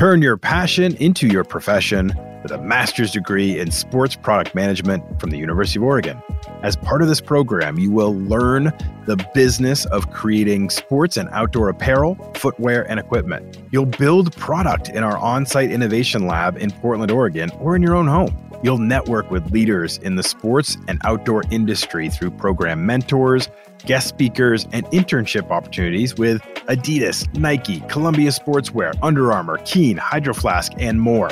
Turn your passion into your profession with a master's degree in sports product management from the University of Oregon. As part of this program, you will learn the business of creating sports and outdoor apparel, footwear, and equipment. You'll build product in our on site innovation lab in Portland, Oregon, or in your own home. You'll network with leaders in the sports and outdoor industry through program mentors, guest speakers, and internship opportunities with Adidas, Nike, Columbia Sportswear, Under Armour, Keen, Hydro Flask, and more.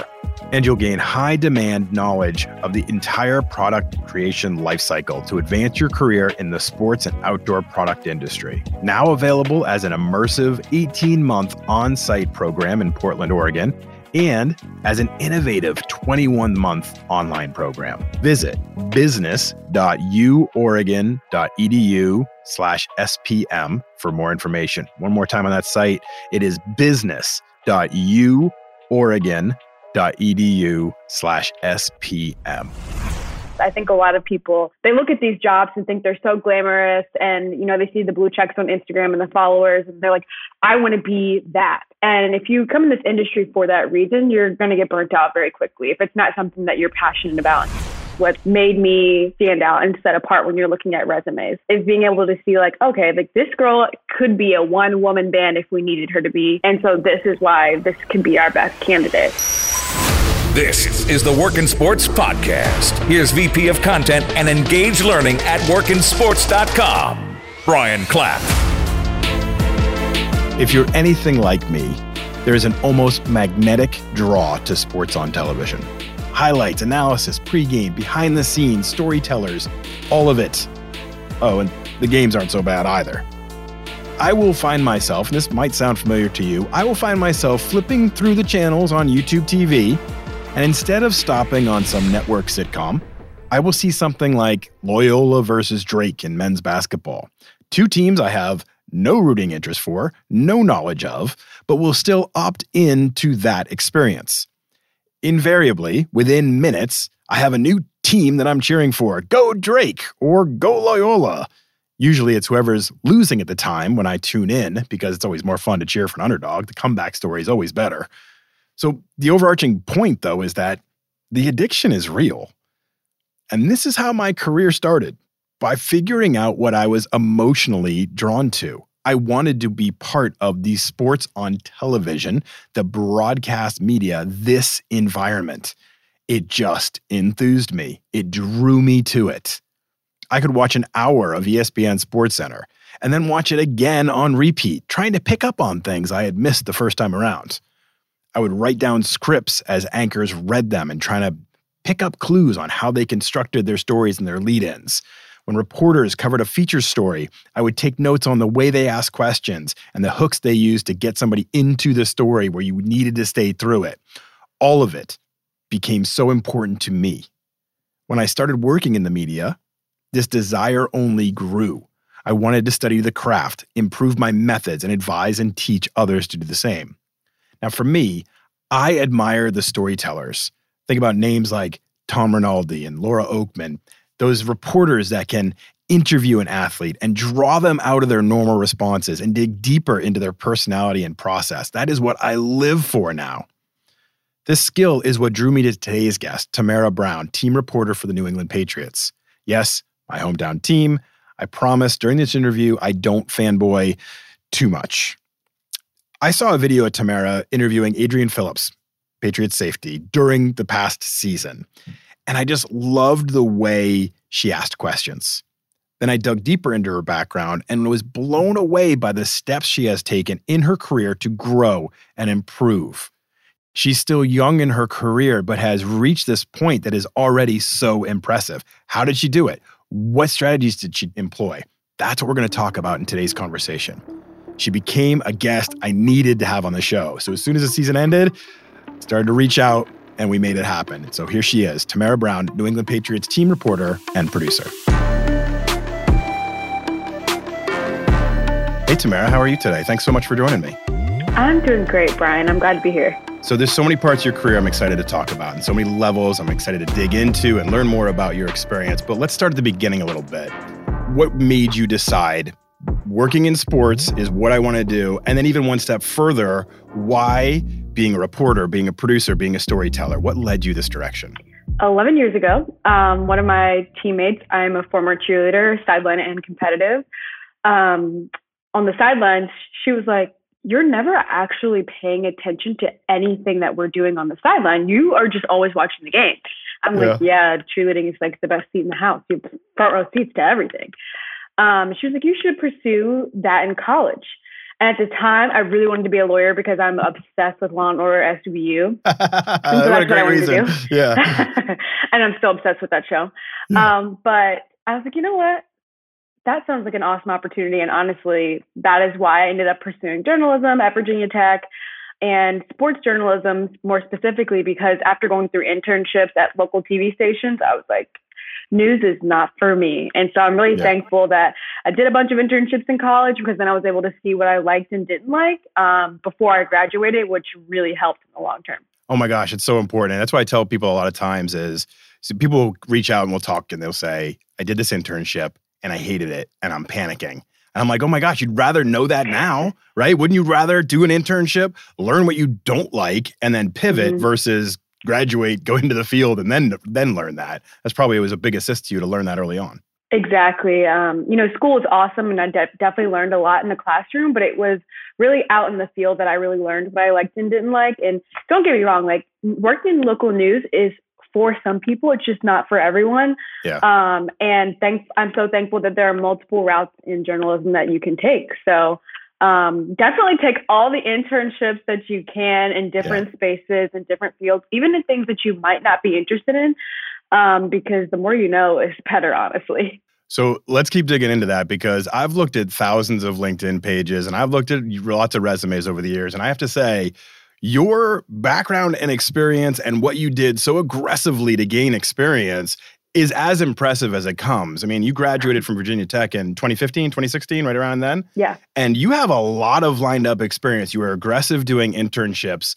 And you'll gain high demand knowledge of the entire product creation lifecycle to advance your career in the sports and outdoor product industry. Now available as an immersive 18 month on site program in Portland, Oregon and as an innovative 21 month online program. Visit business.uoregon.edu slash SPM for more information. One more time on that site, it is business.uoregon.edu slash SPM. I think a lot of people they look at these jobs and think they're so glamorous and you know they see the blue checks on Instagram and the followers and they're like I want to be that. And if you come in this industry for that reason, you're going to get burnt out very quickly if it's not something that you're passionate about what made me stand out and set apart when you're looking at resumes is being able to see like okay like this girl could be a one woman band if we needed her to be and so this is why this can be our best candidate this is the Work in Sports Podcast. Here's VP of Content and Engage Learning at workinsports.com, Brian Clapp. If you're anything like me, there is an almost magnetic draw to sports on television highlights, analysis, pregame, behind the scenes, storytellers, all of it. Oh, and the games aren't so bad either. I will find myself, and this might sound familiar to you, I will find myself flipping through the channels on YouTube TV, and instead of stopping on some network sitcom, I will see something like Loyola versus Drake in men's basketball. Two teams I have no rooting interest for, no knowledge of, but will still opt in to that experience invariably, within minutes, I have a new team that I'm cheering for. Go Drake or go Loyola. Usually it's whoever's losing at the time when I tune in because it's always more fun to cheer for an underdog. The comeback story is always better. So the overarching point, though, is that the addiction is real. And this is how my career started by figuring out what I was emotionally drawn to. I wanted to be part of the sports on television, the broadcast media, this environment. It just enthused me. It drew me to it. I could watch an hour of ESPN Sports Center and then watch it again on repeat, trying to pick up on things I had missed the first time around. I would write down scripts as anchors read them and trying to pick up clues on how they constructed their stories and their lead ins. When reporters covered a feature story, I would take notes on the way they asked questions and the hooks they used to get somebody into the story where you needed to stay through it. All of it became so important to me. When I started working in the media, this desire only grew. I wanted to study the craft, improve my methods, and advise and teach others to do the same. Now, for me, I admire the storytellers. Think about names like Tom Rinaldi and Laura Okmin those reporters that can interview an athlete and draw them out of their normal responses and dig deeper into their personality and process. That is what I live for now. This skill is what drew me to today's guest, Tamara Brown, team reporter for the New England Patriots. Yes, my hometown team. I promise during this interview, I don't fanboy too much. I saw a video of Tamara interviewing Adrian Phillips, Patriots safety, during the past season. And I just loved the way she asked questions. Then I dug deeper into her background and was blown away by the steps she has taken in her career to grow and improve. She's still young in her career, but has reached this point that is already so impressive. How did she do it? What strategies did she employ? That's what we're going to talk about in today's conversation. She became a guest I needed to have on the show. So as soon as the season ended, started to reach out and we made it happen. So here she is, Tamara Brown, New England Patriots team reporter and producer. Hey, Tamara, how are you today? Thanks so much for joining me. I'm doing great, Brian. I'm glad to be here. So there's so many parts of your career I'm excited to talk about and so many levels I'm excited to dig into and learn more about your experience. But let's start at the beginning a little bit. What made you decide working in sports is what I want to do? And then even one step further, why being a reporter, being a producer, being a storyteller? What led you this direction? 11 years ago, um, one of my teammates, I'm a former cheerleader, sideline and competitive. Um, on the sidelines, she was like, You're never actually paying attention to anything that we're doing on the sideline. You are just always watching the game. I'm yeah. like, Yeah, cheerleading is like the best seat in the house. You have front row seats to everything. Um, she was like, You should pursue that in college. And at the time, I really wanted to be a lawyer because I'm obsessed with Law and Order SVU. so what a great reason. Yeah. and I'm still obsessed with that show. Yeah. Um, but I was like, you know what? That sounds like an awesome opportunity. And honestly, that is why I ended up pursuing journalism at Virginia Tech and sports journalism more specifically because after going through internships at local TV stations, I was like, news is not for me. And so I'm really yeah. thankful that I did a bunch of internships in college because then I was able to see what I liked and didn't like um, before I graduated, which really helped in the long term. Oh my gosh, it's so important. And that's why I tell people a lot of times is so people reach out and we'll talk and they'll say, I did this internship and I hated it and I'm panicking. And I'm like, oh my gosh, you'd rather know that now, right? Wouldn't you rather do an internship, learn what you don't like, and then pivot mm-hmm. versus graduate, go into the field, and then then learn that. That's probably was a big assist to you to learn that early on. Exactly. Um, you know, school was awesome, and I de- definitely learned a lot in the classroom. But it was really out in the field that I really learned what I liked and didn't like. And don't get me wrong, like working in local news is for some people. It's just not for everyone. Yeah. Um, and thanks, I'm so thankful that there are multiple routes in journalism that you can take. So um, definitely take all the internships that you can in different yeah. spaces and different fields, even in things that you might not be interested in, um, because the more you know is better, honestly. So let's keep digging into that because I've looked at thousands of LinkedIn pages and I've looked at lots of resumes over the years. And I have to say, your background and experience and what you did so aggressively to gain experience is as impressive as it comes. I mean, you graduated from Virginia Tech in 2015, 2016, right around then. Yeah. And you have a lot of lined up experience. You were aggressive doing internships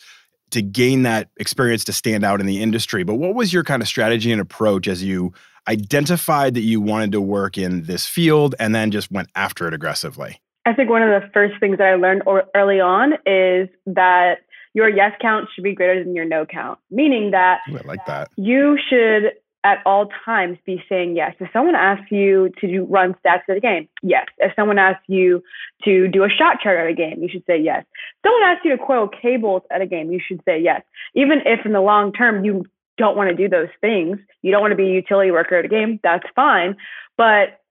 to gain that experience to stand out in the industry. But what was your kind of strategy and approach as you identified that you wanted to work in this field and then just went after it aggressively? I think one of the first things that I learned early on is that your yes count should be greater than your no count, meaning that I like that. You should at all times be saying yes. If someone asks you to do, run stats at a game, yes. If someone asks you to do a shot chart at a game, you should say yes. Someone asks you to coil cables at a game, you should say yes. Even if in the long term you don't want to do those things, you don't want to be a utility worker at a game, that's fine. But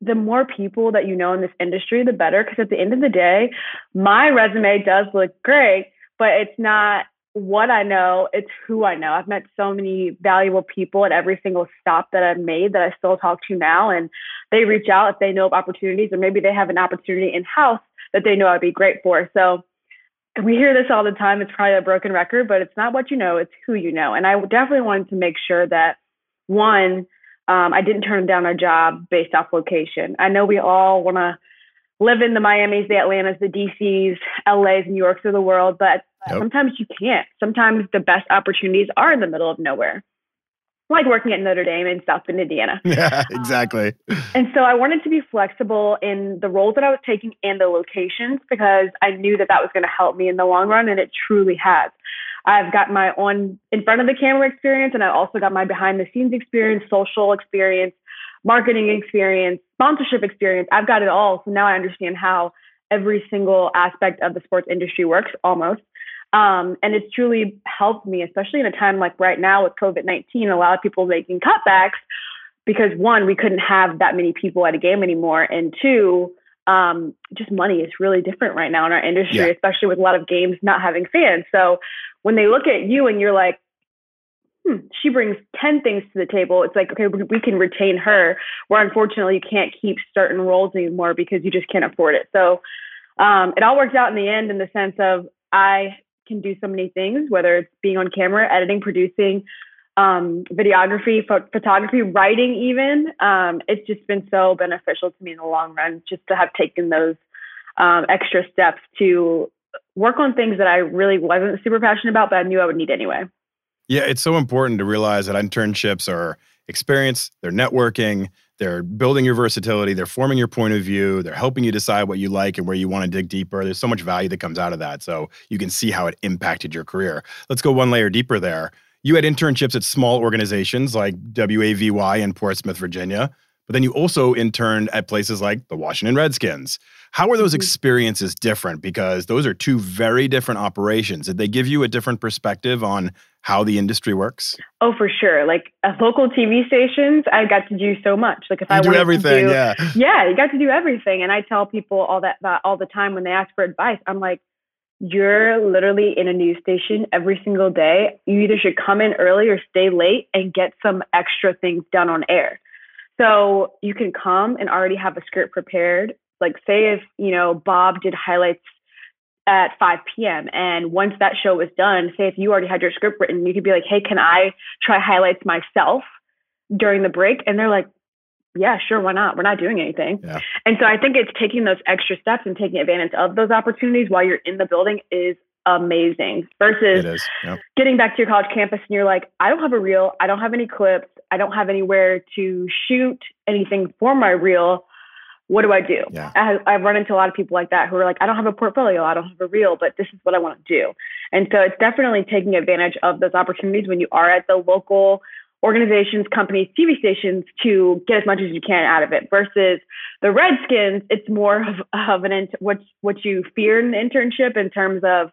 the more people that you know in this industry, the better. Because at the end of the day, my resume does look great, but it's not what I know, it's who I know. I've met so many valuable people at every single stop that I've made that I still talk to now. And they reach out if they know of opportunities, or maybe they have an opportunity in house that they know I'd be great for. So we hear this all the time. It's probably a broken record, but it's not what you know, it's who you know. And I definitely wanted to make sure that one, um, I didn't turn down a job based off location. I know we all want to live in the Miamis, the Atlantas, the DCs, LAs, New Yorks of the world, but yep. sometimes you can't. Sometimes the best opportunities are in the middle of nowhere, like working at Notre Dame in South Bend, Indiana. Yeah, exactly. and so I wanted to be flexible in the roles that I was taking and the locations because I knew that that was going to help me in the long run, and it truly has. I've got my on in front of the camera experience, and I also got my behind the scenes experience, social experience, marketing experience, sponsorship experience. I've got it all. So now I understand how every single aspect of the sports industry works almost. Um, and it's truly helped me, especially in a time like right now with COVID 19, a lot of people making cutbacks because one, we couldn't have that many people at a game anymore. And two, um, just money is really different right now in our industry, yeah. especially with a lot of games not having fans. So when they look at you and you're like, hmm, she brings 10 things to the table. It's like, okay, we can retain her, where unfortunately you can't keep certain roles anymore because you just can't afford it. So um, it all works out in the end in the sense of I can do so many things, whether it's being on camera, editing, producing, um, videography, ph- photography, writing, even. Um, it's just been so beneficial to me in the long run just to have taken those um, extra steps to work on things that I really wasn't super passionate about, but I knew I would need anyway. Yeah, it's so important to realize that internships are experience, they're networking, They're building your versatility. They're forming your point of view. They're helping you decide what you like and where you want to dig deeper. There's so much value that comes out of that. So you can see how it impacted your career. Let's go one layer deeper there. You had internships at small organizations like WAVY in Portsmouth, Virginia, but then you also interned at places like the Washington Redskins. How are those mm-hmm. experiences different? Because those are two very different operations. Did they give you a different perspective on how the industry works? Oh, for sure. Like at local TV stations, I got to do so much. Like if you I do everything, do, yeah, yeah, you got to do everything. And I tell people all that, that all the time when they ask for advice. I'm like, you're literally in a news station every single day. You either should come in early or stay late and get some extra things done on air. So you can come and already have a script prepared. Like say if, you know, Bob did highlights at 5 p.m. And once that show was done, say if you already had your script written, you could be like, hey, can I try highlights myself during the break? And they're like, yeah, sure, why not? We're not doing anything. Yeah. And so I think it's taking those extra steps and taking advantage of those opportunities while you're in the building is amazing versus yep. getting back to your college campus and you're like, I don't have a reel, I don't have any clips, I don't have anywhere to shoot anything for my reel what do I do? Yeah. I, I've run into a lot of people like that who are like, I don't have a portfolio, I don't have a reel, but this is what I want to do. And so it's definitely taking advantage of those opportunities when you are at the local organizations, companies, TV stations to get as much as you can out of it. Versus the Redskins, it's more of, of an what what you fear in the internship in terms of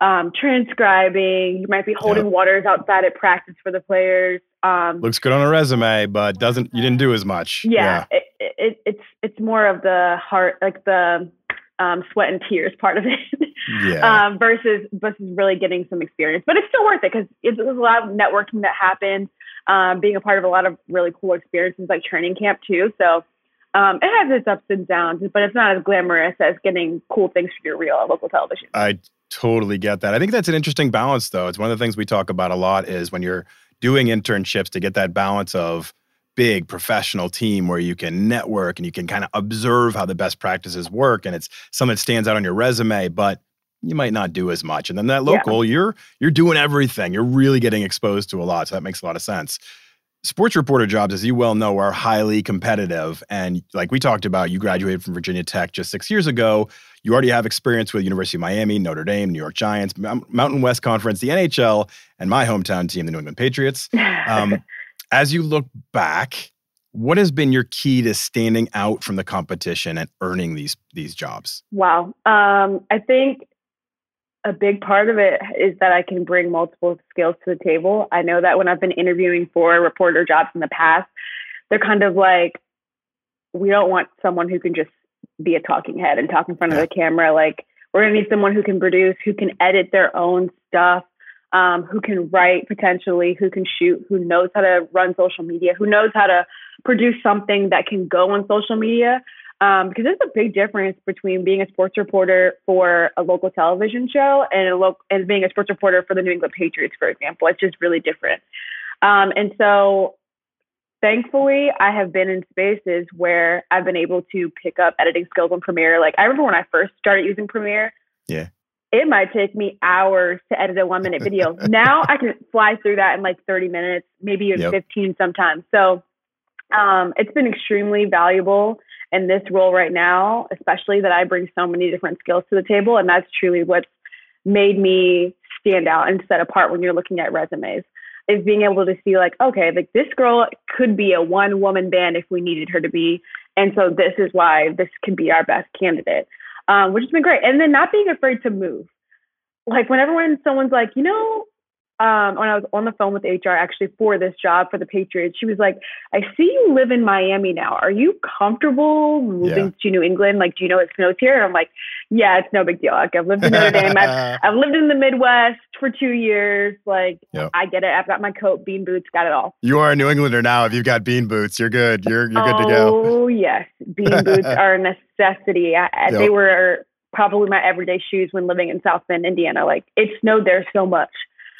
um, transcribing. You might be holding yep. waters outside at practice for the players. Um, Looks good on a resume, but doesn't you didn't do as much. Yeah, yeah. It, it, it's it's more of the heart, like the um, sweat and tears part of it, yeah. um, versus versus really getting some experience. But it's still worth it because there's a lot of networking that happened, um, being a part of a lot of really cool experiences like training camp too. So um, it has its ups and downs, but it's not as glamorous as getting cool things for your reel on local television. I totally get that. I think that's an interesting balance, though. It's one of the things we talk about a lot is when you're doing internships to get that balance of big professional team where you can network and you can kind of observe how the best practices work and it's something that stands out on your resume but you might not do as much and then that local yeah. you're you're doing everything you're really getting exposed to a lot so that makes a lot of sense sports reporter jobs as you well know are highly competitive and like we talked about you graduated from virginia tech just six years ago you already have experience with university of miami notre dame new york giants mountain west conference the nhl and my hometown team the new england patriots um, as you look back, what has been your key to standing out from the competition and earning these these jobs? Wow. Um, I think a big part of it is that I can bring multiple skills to the table. I know that when I've been interviewing for reporter jobs in the past, they're kind of like, we don't want someone who can just be a talking head and talk in front yeah. of the camera. Like, we're going to need someone who can produce, who can edit their own stuff, um, who can write potentially, who can shoot, who knows how to run social media, who knows how to produce something that can go on social media. Um, because there's a big difference between being a sports reporter for a local television show and a lo- and being a sports reporter for the New England Patriots, for example. It's just really different. Um, and so, thankfully, I have been in spaces where I've been able to pick up editing skills on Premiere. Like I remember when I first started using Premiere. Yeah it might take me hours to edit a one minute video. now I can fly through that in like 30 minutes, maybe even yep. 15 sometimes. So um, it's been extremely valuable in this role right now, especially that I bring so many different skills to the table. And that's truly what's made me stand out and set apart when you're looking at resumes is being able to see like, okay, like this girl could be a one woman band if we needed her to be. And so this is why this can be our best candidate um, which has been great. And then not being afraid to move. Like whenever when someone's like, you know, um, when I was on the phone with HR actually for this job for the Patriots, she was like, I see you live in Miami now. Are you comfortable moving yeah. to New England? Like, do you know it snows here? And I'm like, yeah, it's no big deal. Like, I've lived in Notre Dame. I've, I've lived in the Midwest for two years. Like, yep. I get it. I've got my coat, bean boots, got it all. You are a New Englander now. If you've got bean boots, you're good. You're, you're good to go. Oh, yes. Bean boots are a necessity. I, yep. They were probably my everyday shoes when living in South Bend, Indiana. Like, it snowed there so much.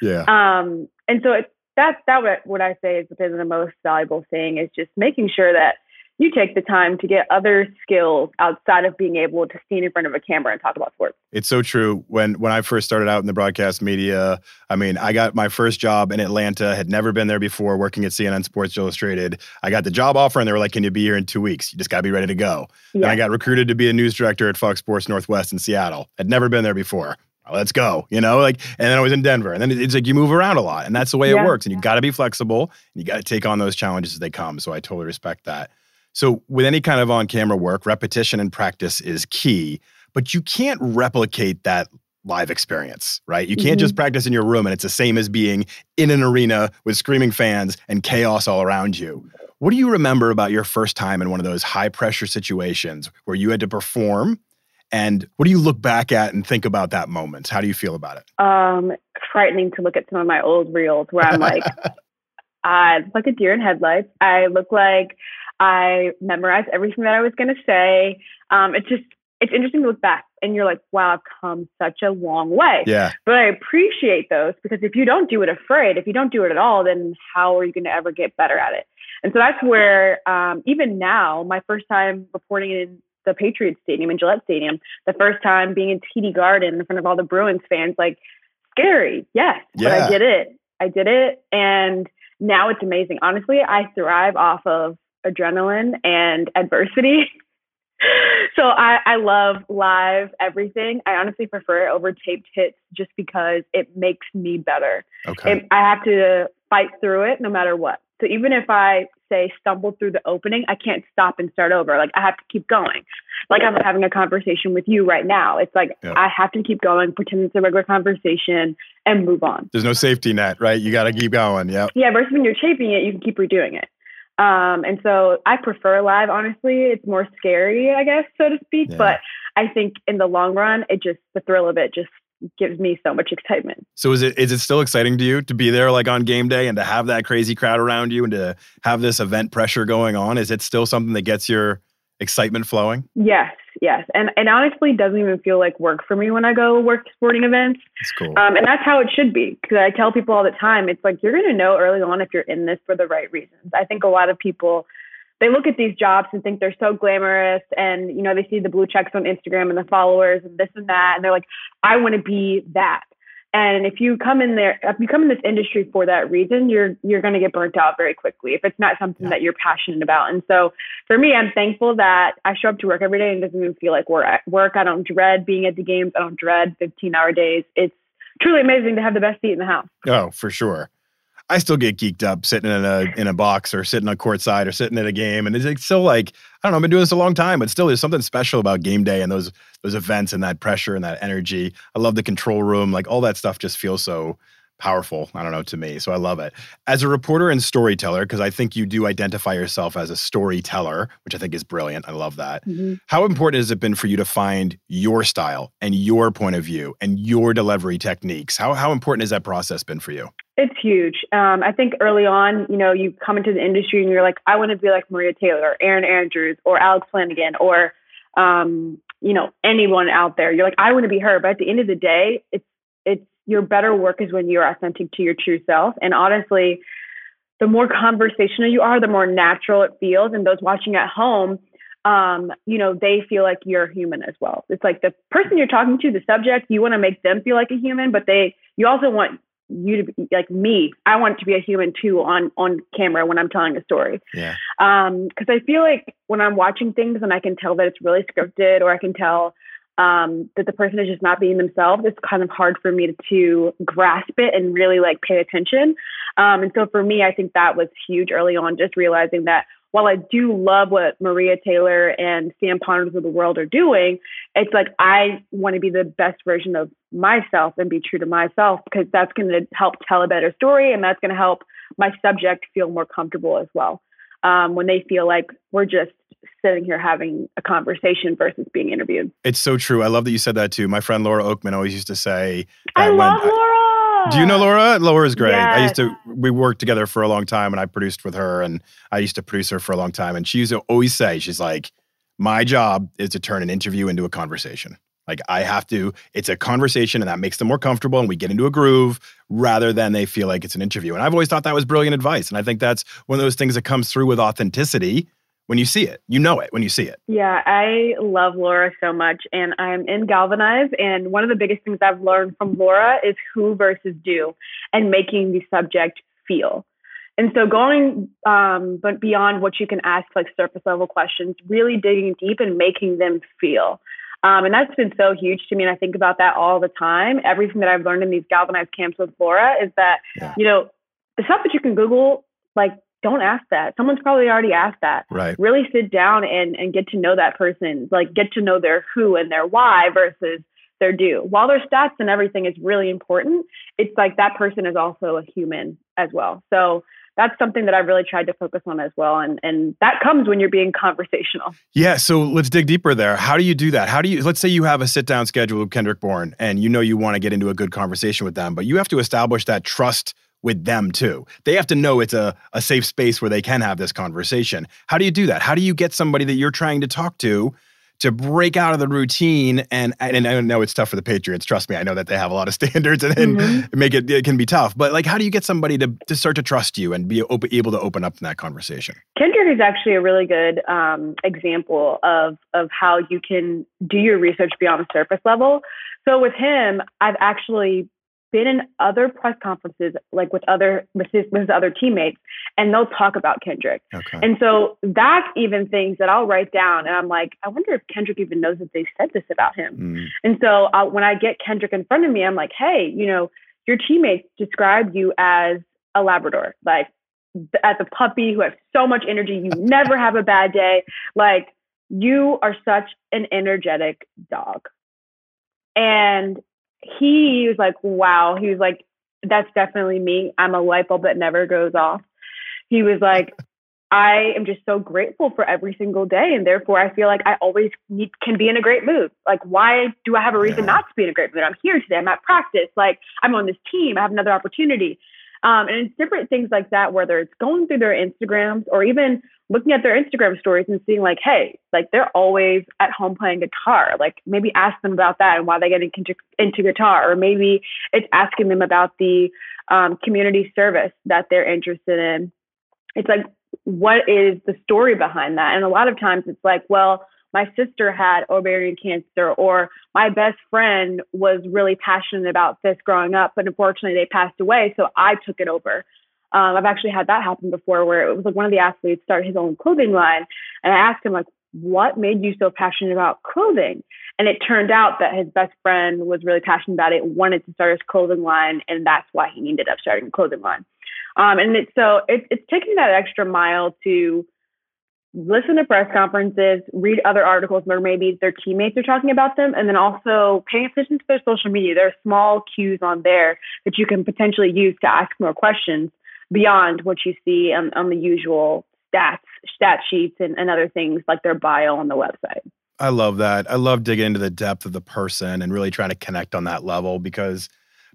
Yeah. Um, and so it, that's that what what I say is been the most valuable thing is just making sure that you take the time to get other skills outside of being able to stand in front of a camera and talk about sports. It's so true. When when I first started out in the broadcast media, I mean, I got my first job in Atlanta, had never been there before, working at CNN Sports Illustrated. I got the job offer and they were like, Can you be here in two weeks? You just gotta be ready to go. Yeah. And I got recruited to be a news director at Fox Sports Northwest in Seattle. Had never been there before let's go you know like and then i was in denver and then it's like you move around a lot and that's the way yeah. it works and you got to be flexible and you got to take on those challenges as they come so i totally respect that so, with any kind of on camera work, repetition and practice is key, but you can't replicate that live experience, right? You can't mm-hmm. just practice in your room and it's the same as being in an arena with screaming fans and chaos all around you. What do you remember about your first time in one of those high pressure situations where you had to perform? And what do you look back at and think about that moment? How do you feel about it? Um, frightening to look at some of my old reels where I'm like, I look like a deer in headlights. I look like I memorized everything that I was going to say. Um, it's just, it's interesting to look back and you're like, wow, I've come such a long way. Yeah. But I appreciate those because if you don't do it afraid, if you don't do it at all, then how are you going to ever get better at it? And so that's where, um, even now, my first time reporting in the Patriots Stadium and Gillette Stadium, the first time being in TD Garden in front of all the Bruins fans, like scary, yes, yeah. but I did it. I did it. And now it's amazing. Honestly, I thrive off of adrenaline and adversity. so I, I love live everything. I honestly prefer it over taped hits just because it makes me better. Okay. It, I have to fight through it no matter what. So even if I say stumble through the opening, I can't stop and start over. Like I have to keep going. Like I'm having a conversation with you right now. It's like yeah. I have to keep going, pretend it's a regular conversation, and move on. There's no safety net, right? You got to keep going. Yeah. Yeah. Versus when you're taping it, you can keep redoing it. Um, and so I prefer live, honestly. It's more scary, I guess, so to speak. Yeah. But I think in the long run, it just, the thrill of it just gives me so much excitement. So is it is it still exciting to you to be there like on game day and to have that crazy crowd around you and to have this event pressure going on? Is it still something that gets your excitement flowing? Yes, yes. And and honestly doesn't even feel like work for me when I go work sporting events. That's cool. Um, and that's how it should be. Because I tell people all the time, it's like you're gonna know early on if you're in this for the right reasons. I think a lot of people they look at these jobs and think they're so glamorous and you know they see the blue checks on Instagram and the followers and this and that and they're like I want to be that and if you come in there, if you come in this industry for that reason, you're you're going to get burnt out very quickly if it's not something yeah. that you're passionate about. And so, for me, I'm thankful that I show up to work every day and it doesn't even feel like work. Work. I don't dread being at the games. I don't dread 15 hour days. It's truly amazing to have the best seat in the house. Oh, for sure. I still get geeked up sitting in a in a box or sitting on courtside or sitting at a game, and it's still like I don't know. I've been doing this a long time, but still, there's something special about game day and those those events and that pressure and that energy. I love the control room, like all that stuff just feels so powerful. I don't know to me, so I love it. As a reporter and storyteller, because I think you do identify yourself as a storyteller, which I think is brilliant. I love that. Mm-hmm. How important has it been for you to find your style and your point of view and your delivery techniques? How how important has that process been for you? It's huge. Um, I think early on, you know, you come into the industry and you're like, I want to be like Maria Taylor, or Erin Andrews, or Alex Flanagan, or um, you know, anyone out there. You're like, I want to be her. But at the end of the day, it's it's your better work is when you're authentic to your true self. And honestly, the more conversational you are, the more natural it feels. And those watching at home, um, you know, they feel like you're human as well. It's like the person you're talking to, the subject, you want to make them feel like a human, but they, you also want you to be like me. I want to be a human too on on camera when I'm telling a story. Yeah. Um, because I feel like when I'm watching things and I can tell that it's really scripted, or I can tell um, that the person is just not being themselves, it's kind of hard for me to, to grasp it and really like pay attention. Um, and so for me, I think that was huge early on, just realizing that while I do love what Maria Taylor and Sam Ponders of the world are doing, it's like I want to be the best version of myself and be true to myself because that's going to help tell a better story and that's going to help my subject feel more comfortable as well. Um, when they feel like we're just sitting here having a conversation versus being interviewed. It's so true. I love that you said that too. My friend Laura Okmin always used to say, I love Laura. Do you know Laura? Laura's great. Yes. I used to we worked together for a long time and I produced with her and I used to produce her for a long time and she used to always say she's like my job is to turn an interview into a conversation. Like I have to it's a conversation and that makes them more comfortable and we get into a groove rather than they feel like it's an interview. And I've always thought that was brilliant advice and I think that's one of those things that comes through with authenticity when you see it. You know it when you see it. Yeah, I love Laura so much. And I'm in Galvanize. And one of the biggest things I've learned from Laura is who versus do and making the subject feel. And so going um, but beyond what you can ask like surface level questions, really digging deep and making them feel. Um, and that's been so huge to me. And I think about that all the time. Everything that I've learned in these galvanized camps with Laura is that, yeah. you know, the stuff that you can Google, like don't ask that. Someone's probably already asked that. Right. Really sit down and, and get to know that person, like get to know their who and their why versus their do. While their stats and everything is really important, it's like that person is also a human as well. So that's something that I've really tried to focus on as well. And and that comes when you're being conversational. Yeah. So let's dig deeper there. How do you do that? How do you let's say you have a sit down schedule with Kendrick Bourne and you know you want to get into a good conversation with them, but you have to establish that trust with them too. They have to know it's a, a safe space where they can have this conversation. How do you do that? How do you get somebody that you're trying to talk to to break out of the routine and and I know it's tough for the Patriots. Trust me, I know that they have a lot of standards and, mm-hmm. make it it can be tough. But like, how do you get somebody to to start to trust you and be open, able to open up in that conversation? Kendrick is actually a really good um, example of of how you can do your research beyond the surface level. So with him, I've actually been in other press conferences, like with other with his, with his other teammates, and they'll talk about Kendrick. Okay. And so that's even things that I'll write down, and I'm like, I wonder if Kendrick even knows that they said this about him. Mm. And so I'll, uh, when I get Kendrick in front of me, I'm like, hey, you know, your teammates describe you as a Labrador, like as a puppy who has so much energy. You never have a bad day. Like you are such an energetic dog. And he was like, wow. He was like, that's definitely me. I'm a light bulb that never goes off. He was like, I am just so grateful for every single day. And therefore, I feel like I always need, can be in a great mood. Like, why do I have a reason yeah. not to be in a great mood? I'm here today. I'm at practice. Like, I'm on this team. I have another opportunity. Um, and it's different things like that, whether it's going through their Instagrams or even looking at their Instagram stories and seeing like, hey, like they're always at home playing guitar. Like maybe ask them about that and why they get into, into guitar, or maybe it's asking them about the um, community service that they're interested in. It's like, what is the story behind that? And a lot of times it's like, well, my sister had ovarian cancer or my best friend was really passionate about this growing up but unfortunately they passed away so i took it over. Um, i've actually had that happen before where it was like one of the athletes started his own clothing line and i asked him like what made you so passionate about clothing? And it turned out that his best friend was really passionate about it wanted to start his clothing line and that's why he ended up starting a clothing line. Um, and it's so it, it's taking that extra mile to listen to press conferences, read other articles where maybe their teammates are talking about them, and then also paying attention to their social media. There are small cues on there that you can potentially use to ask more questions beyond what you see on, on the usual stats, stat sheets, and, and other things like their bio on the website. I love that. I love digging into the depth of the person and really trying to connect on that level because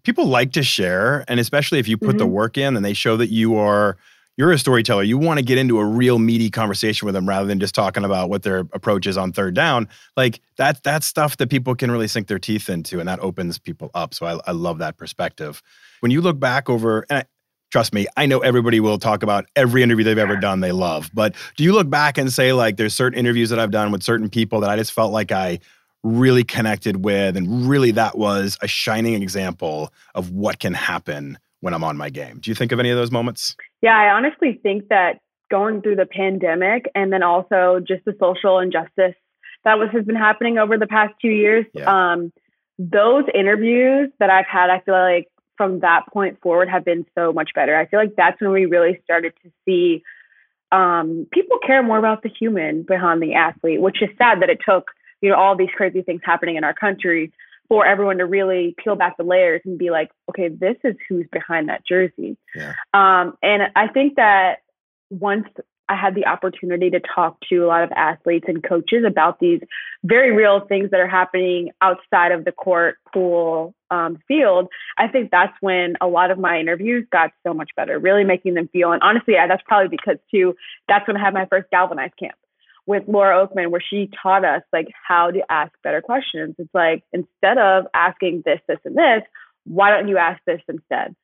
people like to share. And especially if you put mm-hmm. the work in and they show that you are you're a storyteller. You want to get into a real meaty conversation with them rather than just talking about what their approach is on third down. Like that, that's stuff that people can really sink their teeth into, and that opens people up. So I, I love that perspective. When you look back over, and I, trust me, I know everybody will talk about every interview they've ever done they love. But do you look back and say like, there's certain interviews that I've done with certain people that I just felt like I really connected with, and really that was a shining example of what can happen when I'm on my game. Do you think of any of those moments? Yeah, I honestly think that going through the pandemic and then also just the social injustice that was has been happening over the past two years. Yeah. Um, those interviews that I've had, I feel like from that point forward have been so much better. I feel like that's when we really started to see um, people care more about the human behind the athlete, which is sad that it took you know all these crazy things happening in our country for everyone to really peel back the layers and be like, okay, this is who's behind that jersey. Yeah. Um, and I think that once I had the opportunity to talk to a lot of athletes and coaches about these very real things that are happening outside of the court, pool, um, field. I think that's when a lot of my interviews got so much better, really making them feel. And honestly, that's probably because too, that's when I had my first galvanized camp with Laura Okmin where she taught us like how to ask better questions. It's like instead of asking this, this, and this, why don't you ask this instead?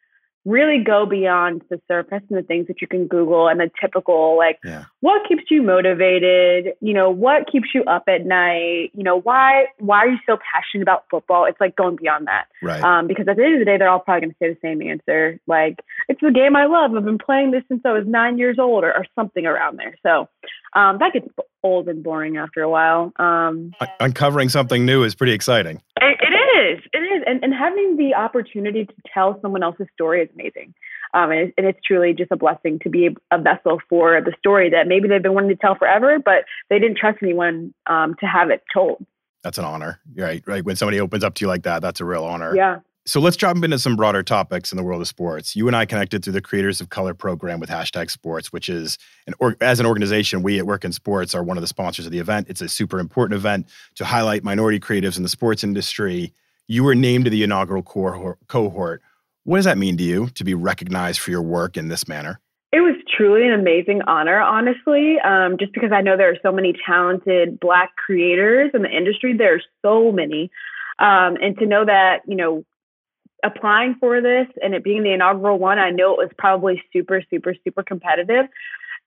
really go beyond the surface and the things that you can Google and the typical, like, Yeah. what keeps you motivated? You know, what keeps you up at night? You know, why why are you so passionate about football? It's like going beyond that. Right. Um, because at the end of the day, they're all probably going to say the same answer. Like, it's the game I love. I've been playing this since I was nine years old, or, or something around there. So um, that gets old and boring after a while. Um, Un- Uncovering something new is pretty exciting. it, it is, it is, and and having the opportunity to tell someone else's story is amazing. Um, and, it's, and it's truly just a blessing to be a vessel for the story that maybe they've been wanting to tell forever, but they didn't trust anyone um, to have it told. That's an honor. Right. Right. When somebody opens up to you like that, that's a real honor. Yeah. So let's jump into some broader topics in the world of sports. You and I connected through the Creators of Color program with hashtag sports, which is an or, as an organization, we at Work in Sports are one of the sponsors of the event. It's a super important event to highlight minority creatives in the sports industry. You were named to the inaugural cohort. What does that mean to you to be recognized for your work in this manner? It was truly an amazing honor, honestly, um, just because I know there are so many talented Black creators in the industry. There are so many. Um, and to know that, you know, applying for this and it being the inaugural one, I know it was probably super, super, super competitive.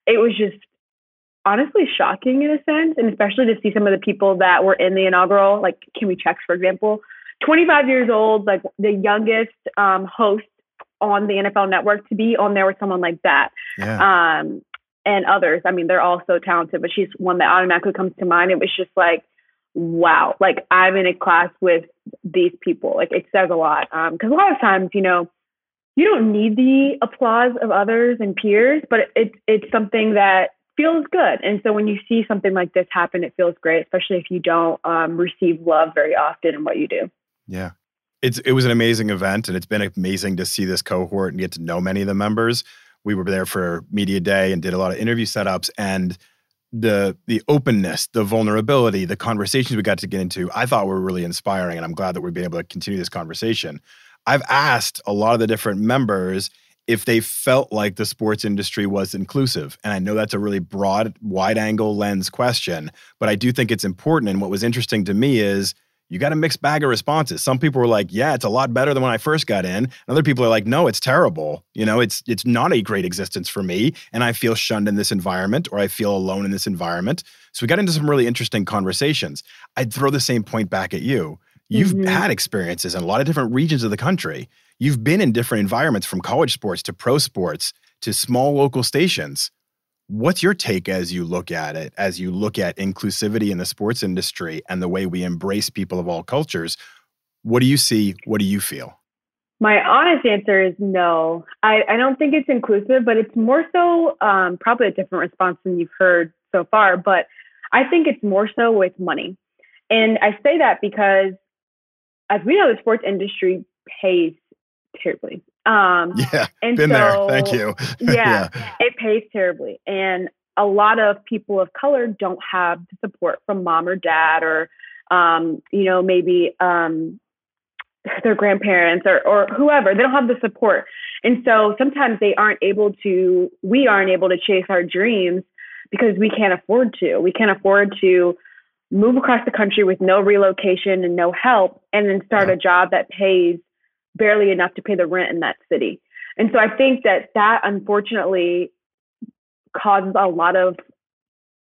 It was just honestly shocking in a sense, and especially to see some of the people that were in the inaugural, like Kimmi Chex, for example, 25 years old, like the youngest um, host on the NFL network to be on there with someone like that. Yeah. Um, and others. I mean, they're all so talented, but she's one that automatically comes to mind. It was just like, wow, like I'm in a class with these people. Like it says a lot. Um, cause a lot of times, you know, you don't need the applause of others and peers, but it's, it's something that feels good. And so when you see something like this happen, it feels great, especially if you don't um, receive love very often in what you do. Yeah. It's it was an amazing event and it's been amazing to see this cohort and get to know many of the members. We were there for media day and did a lot of interview setups and the the openness, the vulnerability, the conversations we got to get into, I thought were really inspiring and I'm glad that we've been able to continue this conversation. I've asked a lot of the different members if they felt like the sports industry was inclusive. And I know that's a really broad, wide angle lens question, but I do think it's important. And what was interesting to me is you got a mixed bag of responses. Some people were like, "Yeah, it's a lot better than when I first got in." And other people are like, "No, it's terrible. You know, it's it's not a great existence for me, and I feel shunned in this environment, or I feel alone in this environment." So we got into some really interesting conversations. I'd throw the same point back at you. You've Mhm. had experiences in a lot of different regions of the country. You've been in different environments, from college sports to pro sports to small local stations. What's your take as you look at it, as you look at inclusivity in the sports industry and the way we embrace people of all cultures? What do you see? What do you feel? My honest answer is no. I, I don't think it's inclusive, but it's more so um, probably a different response than you've heard so far. But I think it's more so with money. And I say that because, as we know, the sports industry pays terribly. Um, Yeah, and been so, there. Thank you. yeah, it pays terribly. And a lot of people of color don't have the support from mom or dad or, um, you know, maybe um, their grandparents or, or whoever. They don't have the support. And so sometimes they aren't able to, we aren't able to chase our dreams because we can't afford to. We can't afford to move across the country with no relocation and no help and then start Yeah. a job that pays barely enough to pay the rent in that city. And so I think that that unfortunately causes a lot of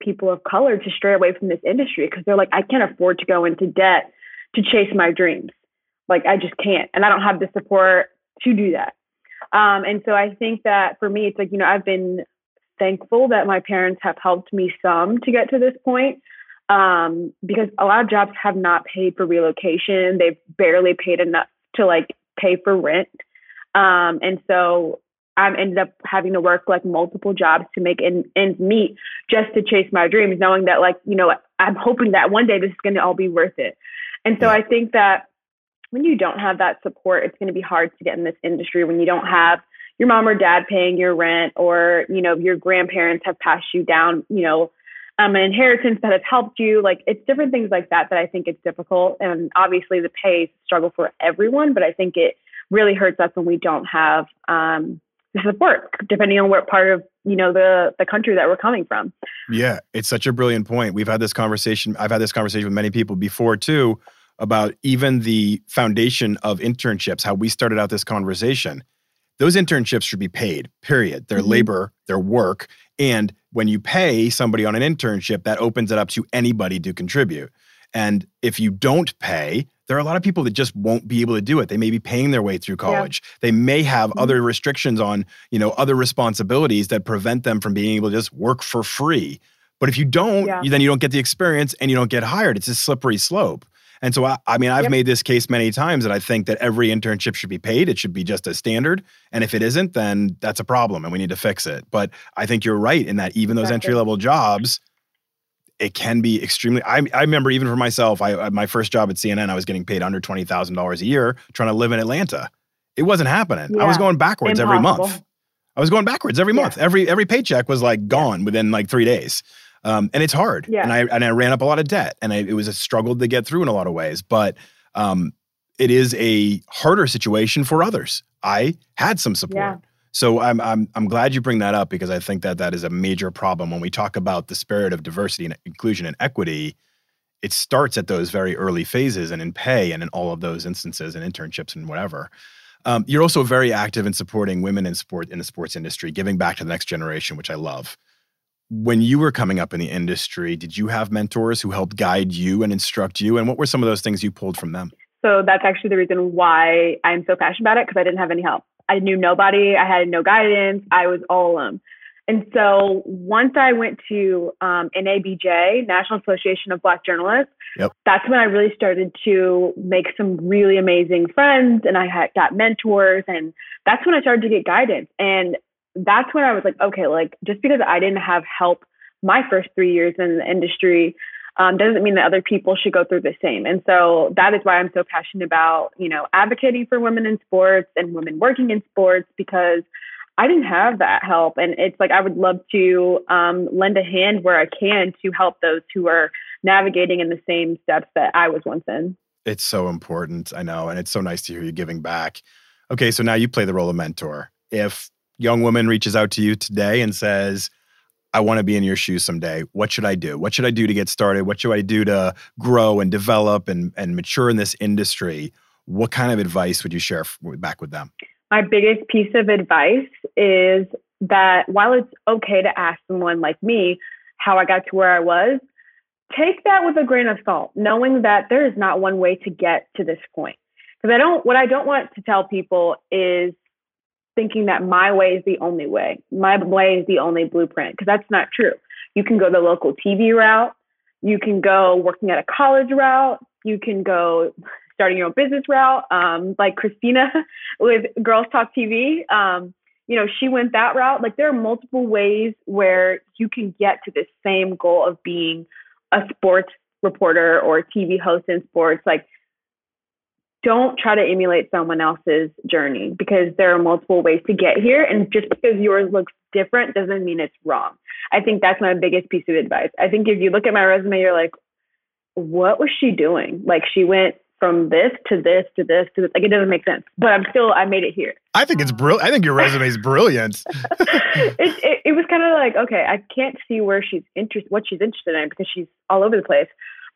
people of color to stray away from this industry because they're like, I can't afford to go into debt to chase my dreams. Like, I just can't. And I don't have the support to do that. Um, and so I think that for me, it's like, you know, I've been thankful that my parents have helped me some to get to this point um, because a lot of jobs have not paid for relocation. They've barely paid enough to like pay for rent. Um, and so I've ended up having to work like multiple jobs to make ends, ends meet just to chase my dreams, knowing that like, you know, I'm hoping that one day this is going to all be worth it. And so Yeah. I think that when you don't have that support, it's going to be hard to get in this industry when you don't have your mom or dad paying your rent or, you know, your grandparents have passed you down, you know, um, an inheritance that has helped you. Like it's different things like that that I think it's difficult. And obviously the pay is struggle for everyone, but I think it really hurts us when we don't have um, the support, depending on what part of you know the the country that we're coming from. Yeah, it's such a brilliant point. We've had this conversation. I've had this conversation with many people before too about even the foundation of internships, how we started out this conversation. Those internships should be paid, period. Their Mhm. labor, their work. And when you pay somebody on an internship, that opens it up to anybody to contribute. And if you don't pay, there are a lot of people that just won't be able to do it. They may be paying their way through college. They may have Mhm. other restrictions on, you know, other responsibilities that prevent them from being able to just work for free. But if you don't, Yeah. you, then you don't get the experience and you don't get hired. It's a slippery slope. And so, I, I mean, I've Yep. made this case many times that I think that every internship should be paid. It should be just a standard. And if it isn't, then that's a problem and we need to fix it. But I think you're right in that even those entry level jobs, it can be extremely. I, I remember even for myself, I, my first job at CNN, I was getting paid under $20,000 a year trying to live in Atlanta. It wasn't happening. I was going backwards every month. I was going backwards every Yeah. month. Every every paycheck was like gone within like three days, um, and it's hard. Yeah. And I and I ran up a lot of debt, and I, it was a struggle to get through in a lot of ways. But um, it is a harder situation for others. I had some support, Yeah. so I'm I'm I'm glad you bring that up because I think that that is a major problem when we talk about the spirit of diversity and inclusion and equity. It starts at those very early phases and in pay and in all of those instances and internships and whatever. Um, you're also very active in supporting women in sport in the sports industry, giving back to the next generation, which I love. When you were coming up in the industry, did you have mentors who helped guide you and instruct you? And what were some of those things you pulled from them? So that's actually the reason why I'm so passionate about it because I didn't have any help. I knew nobody. I had no guidance. I was all alone. And so once I went to um, NABJ, National Association of Black Journalists, Yep. that's when I really started to make some really amazing friends and I had got mentors and that's when I started to get guidance. And that's when I was like, okay, like just because I didn't have help my first three years in the industry um, doesn't mean that other people should go through the same. And so that is why I'm so passionate about, you know, advocating for women in sports and women working in sports because I didn't have that help. And it's like I would love to um, lend a hand where I can to help those who are navigating in the same steps that I was once in. It's so important, I know, and it's so nice to hear you giving back. Okay, so now you play the role of mentor. If young woman reaches out to you today and says, I want to be in your shoes someday. What should I do? What should I do to get started? What should I do to grow and develop and, and mature in this industry? What kind of advice would you share back with them? My biggest piece of advice is that while it's okay to ask someone like me how I got to where I was, take that with a grain of salt, knowing that there is not one way to get to this point. Because I don't, what I don't want to tell people is thinking that my way is the only way. My way is the only blueprint, because that's not true. You can go the local TV route, you can go working at a college route, you can go starting your own business route, um, like Christina with Girls Talk TV. Um, you know, she went that route. Like there are multiple ways where you can get to this same goal of being a sports reporter or TV host in sports. Like, don't try to emulate someone else's journey because there are multiple ways to get here. And just because yours looks different doesn't mean it's wrong. I think that's my biggest piece of advice. I think if you look at my resume, you're like, what was she doing? Like, she went from this to this to this to this. Like, it doesn't make sense, but I'm still, I made it here. I think it's brilliant. I think your resume is brilliant. it, it, it was kind of like, okay, I can't see where she's interested, what she's interested in because she's all over the place.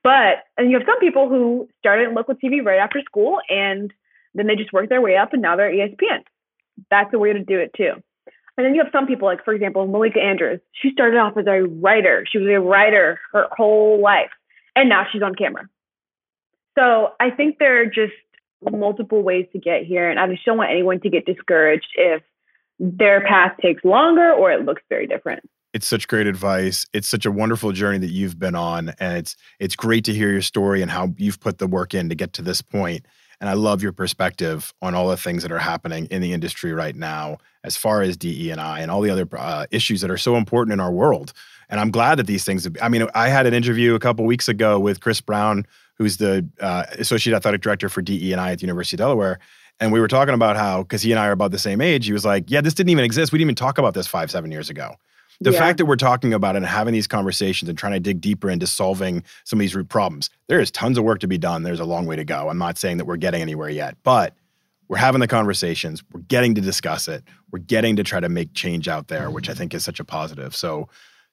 But, and you have some people who started in local TV right after school and then they just worked their way up and now they're ESPN. That's a way to do it too. And then you have some people, like, for example, Malika Andrews. She started off as a writer. She was a writer her whole life. And now she's on camera. So I think there are just multiple ways to get here. And I just don't want anyone to get discouraged if their path takes longer or it looks very different. It's such great advice. It's such a wonderful journey that you've been on, and it's it's great to hear your story and how you've put the work in to get to this point. And I love your perspective on all the things that are happening in the industry right now, as far as DE and I and all the other uh, issues that are so important in our world. And I'm glad that these things. Have, I mean, I had an interview a couple weeks ago with Chris Brown, who's the uh, associate athletic director for DE and I at the University of Delaware. And we were talking about how, because he and I are about the same age, he was like, "Yeah, this didn't even exist. We didn't even talk about this five, seven years ago." The Yeah. fact that we're talking about it and having these conversations and trying to dig deeper into solving some of these root problems, there is tons of work to be done. There's a long way to go. I'm not saying that we're getting anywhere yet, but we're having the conversations. We're getting to discuss it. We're getting to try to make change out there, which I think is such a positive. So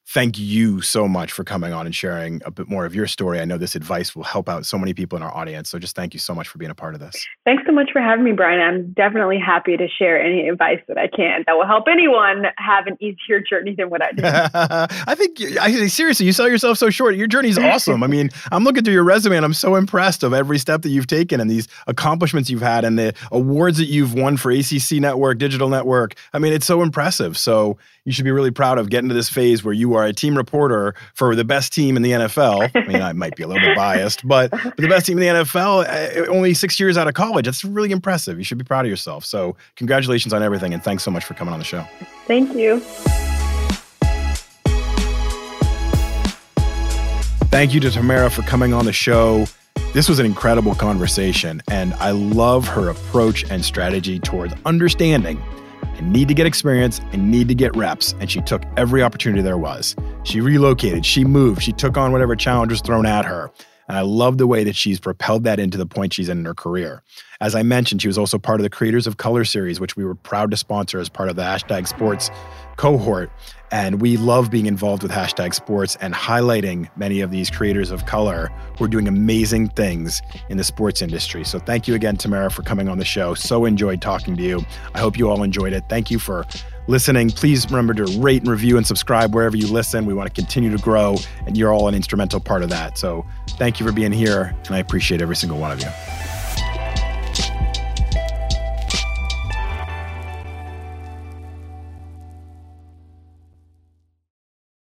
thank you so much for coming on and sharing a bit more of your story. I know this advice will help out so many people in our audience. So just thank you so much for being a part of this. Thanks so much for having me, Brian. I'm definitely happy to share any advice that I can that will help anyone have an easier journey than what I did. I think, I seriously, you sell yourself so short. Your journey is awesome. I mean, I'm looking through your resume and I'm so impressed of every step that you've taken and these accomplishments you've had and the awards that you've won for ACC Network, Digital Network. I mean, it's so impressive. So you should be really proud of getting to this phase where you are a team reporter for the best team in the NFL. I mean, I might be a little bit biased, but, but the best team in the NFL, uh, only six years out of college. That's really impressive. You should be proud of yourself. So, congratulations on everything. And thanks so much for coming on the show. Thank you. Thank you to Tamara for coming on the show. This was an incredible conversation, and I love her approach and strategy towards understanding I need to get experience, and need to get reps. And she took every opportunity there was. She relocated, she moved, she took on whatever challenge was thrown at her. And I love the way that she's propelled that into the point she's in in her career. As I mentioned, she was also part of the Creators of Color series, which we were proud to sponsor as part of the hashtag sports cohort. And we love being involved with hashtag sports and highlighting many of these creators of color who are doing amazing things in the sports industry. So thank you again, Tamara, for coming on the show. So enjoyed talking to you. I hope you all enjoyed it. Thank you for listening. Please remember to rate and review and subscribe wherever you listen. We want to continue to grow, and you're all an instrumental part of that. So thank you for being here, and I appreciate every single one of you.